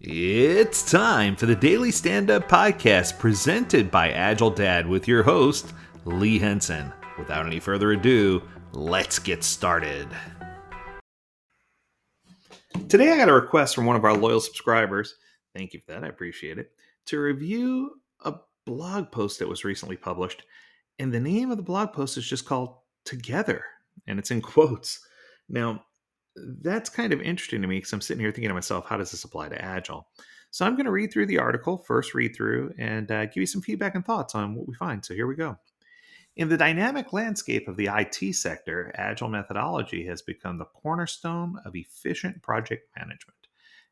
It's time for the Daily Stand Up Podcast presented by Agile Dad with your host, Lee Henson. Without any further ado, let's get started. Today, I got a request from one of our loyal subscribers. Thank you for that. I appreciate it. To review a blog post that was recently published. And the name of the blog post is just called Together, and it's in quotes. Now, that's kind of interesting to me because I'm sitting here thinking to myself, how does this apply to Agile? So I'm going to read through the article, first read through, and uh, give you some feedback and thoughts on what we find. So here we go. In the dynamic landscape of the IT sector, Agile methodology has become the cornerstone of efficient project management.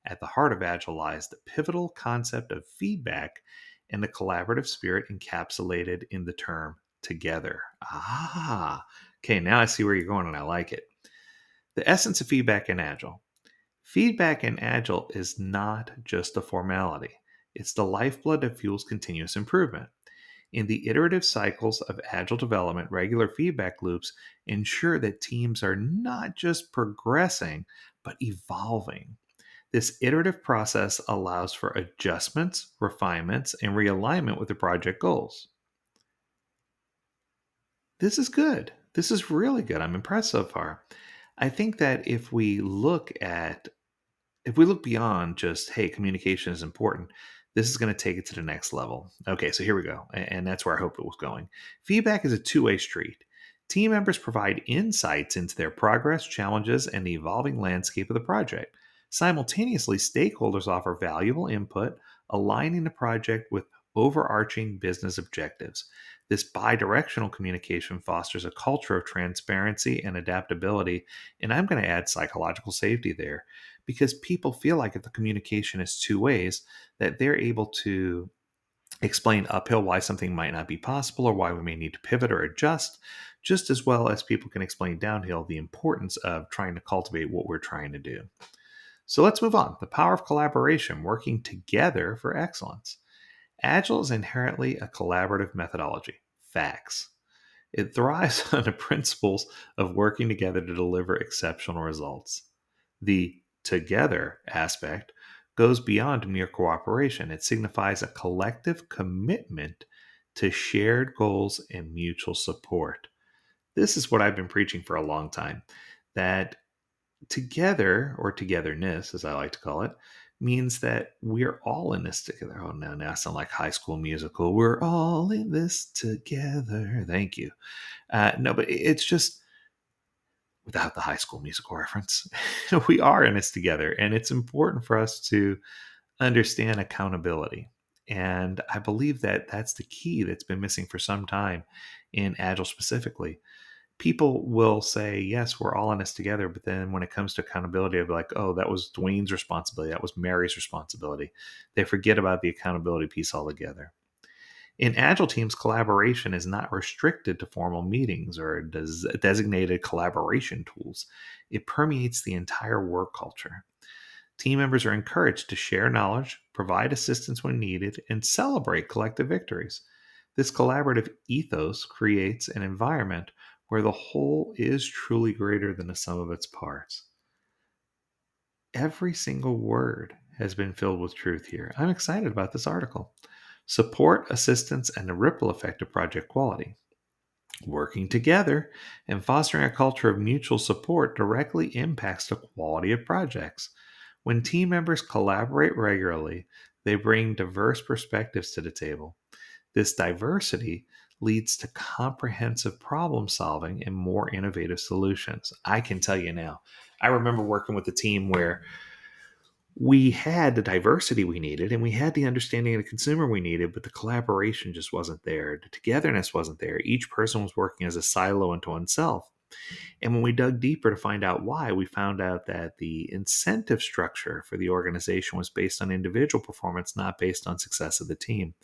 At the heart of Agile lies the pivotal concept of feedback and the collaborative spirit encapsulated in the term together. Ah, okay, now I see where you're going and I like it. The essence of feedback in Agile. Feedback in Agile is not just a formality, it's the lifeblood that fuels continuous improvement. In the iterative cycles of Agile development, regular feedback loops ensure that teams are not just progressing, but evolving. This iterative process allows for adjustments, refinements, and realignment with the project goals. This is good. This is really good. I'm impressed so far. I think that if we look at if we look beyond just hey communication is important this is going to take it to the next level. Okay so here we go and that's where i hope it was going. Feedback is a two-way street. Team members provide insights into their progress challenges and the evolving landscape of the project. Simultaneously stakeholders offer valuable input aligning the project with overarching business objectives this bidirectional communication fosters a culture of transparency and adaptability. And I'm going to add psychological safety there because people feel like if the communication is two ways, that they're able to explain uphill why something might not be possible or why we may need to pivot or adjust, just as well as people can explain downhill the importance of trying to cultivate what we're trying to do. So let's move on. The power of collaboration, working together for excellence. Agile is inherently a collaborative methodology facts. It thrives on the principles of working together to deliver exceptional results. The together aspect goes beyond mere cooperation, it signifies a collective commitment to shared goals and mutual support. This is what I've been preaching for a long time that together, or togetherness, as I like to call it, means that we're all in this together. Oh no, now I sound like High School Musical. We're all in this together. Thank you. Uh, no, but it's just without the High School Musical reference, we are in this together, and it's important for us to understand accountability. And I believe that that's the key that's been missing for some time in Agile specifically people will say, yes, we're all in this together. But then when it comes to accountability, be like, oh, that was Dwayne's responsibility. That was Mary's responsibility. They forget about the accountability piece altogether. In Agile teams, collaboration is not restricted to formal meetings or des- designated collaboration tools. It permeates the entire work culture. Team members are encouraged to share knowledge, provide assistance when needed, and celebrate collective victories. This collaborative ethos creates an environment where the whole is truly greater than the sum of its parts. Every single word has been filled with truth here. I'm excited about this article. Support, assistance, and the ripple effect of project quality. Working together and fostering a culture of mutual support directly impacts the quality of projects. When team members collaborate regularly, they bring diverse perspectives to the table. This diversity leads to comprehensive problem solving and more innovative solutions. I can tell you now. I remember working with a team where we had the diversity we needed and we had the understanding of the consumer we needed, but the collaboration just wasn't there. The togetherness wasn't there. Each person was working as a silo unto oneself. And when we dug deeper to find out why, we found out that the incentive structure for the organization was based on individual performance, not based on success of the team.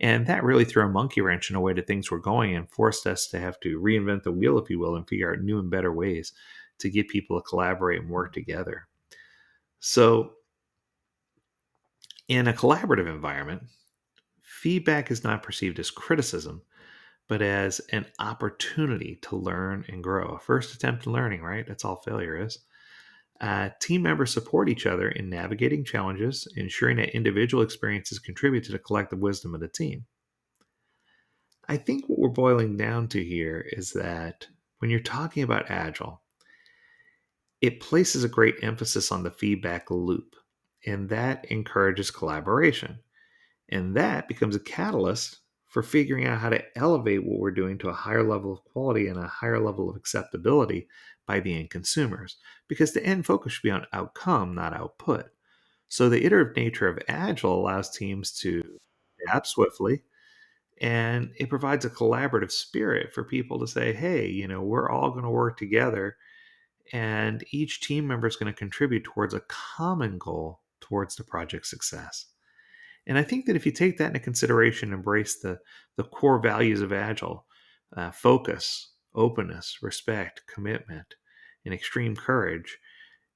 And that really threw a monkey wrench in the way that things were going and forced us to have to reinvent the wheel, if you will, and figure out new and better ways to get people to collaborate and work together. So, in a collaborative environment, feedback is not perceived as criticism, but as an opportunity to learn and grow. A first attempt at learning, right? That's all failure is. Uh, team members support each other in navigating challenges, ensuring that individual experiences contribute to the collective wisdom of the team. I think what we're boiling down to here is that when you're talking about Agile, it places a great emphasis on the feedback loop, and that encourages collaboration. And that becomes a catalyst for figuring out how to elevate what we're doing to a higher level of quality and a higher level of acceptability by the end consumers because the end focus should be on outcome, not output. So the iterative nature of Agile allows teams to adapt swiftly and it provides a collaborative spirit for people to say, hey, you know, we're all going to work together and each team member is going to contribute towards a common goal towards the project success. And I think that if you take that into consideration, embrace the, the core values of Agile uh, focus, openness, respect, commitment, and extreme courage,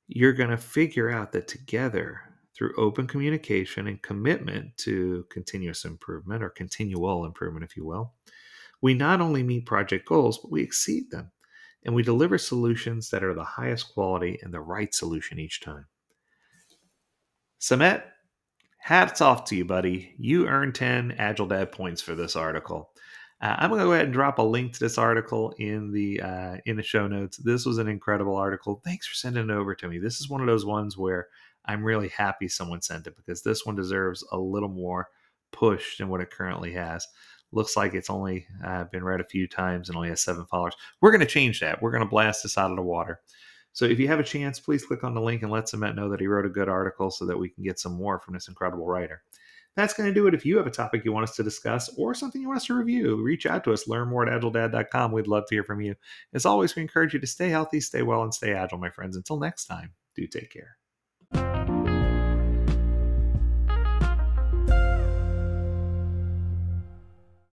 you're going to figure out that together, through open communication and commitment to continuous improvement or continual improvement, if you will, we not only meet project goals, but we exceed them. And we deliver solutions that are the highest quality and the right solution each time. Samet, hats off to you, buddy. You earned 10 Agile Dad points for this article. Uh, I'm going to go ahead and drop a link to this article in the uh, in the show notes. This was an incredible article. Thanks for sending it over to me. This is one of those ones where I'm really happy someone sent it because this one deserves a little more push than what it currently has. Looks like it's only uh, been read a few times and only has seven followers. We're going to change that. We're going to blast this out of the water. So if you have a chance, please click on the link and let Samet know that he wrote a good article so that we can get some more from this incredible writer. That's going to do it. If you have a topic you want us to discuss or something you want us to review, reach out to us. Learn more at agiledad.com. We'd love to hear from you. As always, we encourage you to stay healthy, stay well, and stay agile, my friends. Until next time, do take care.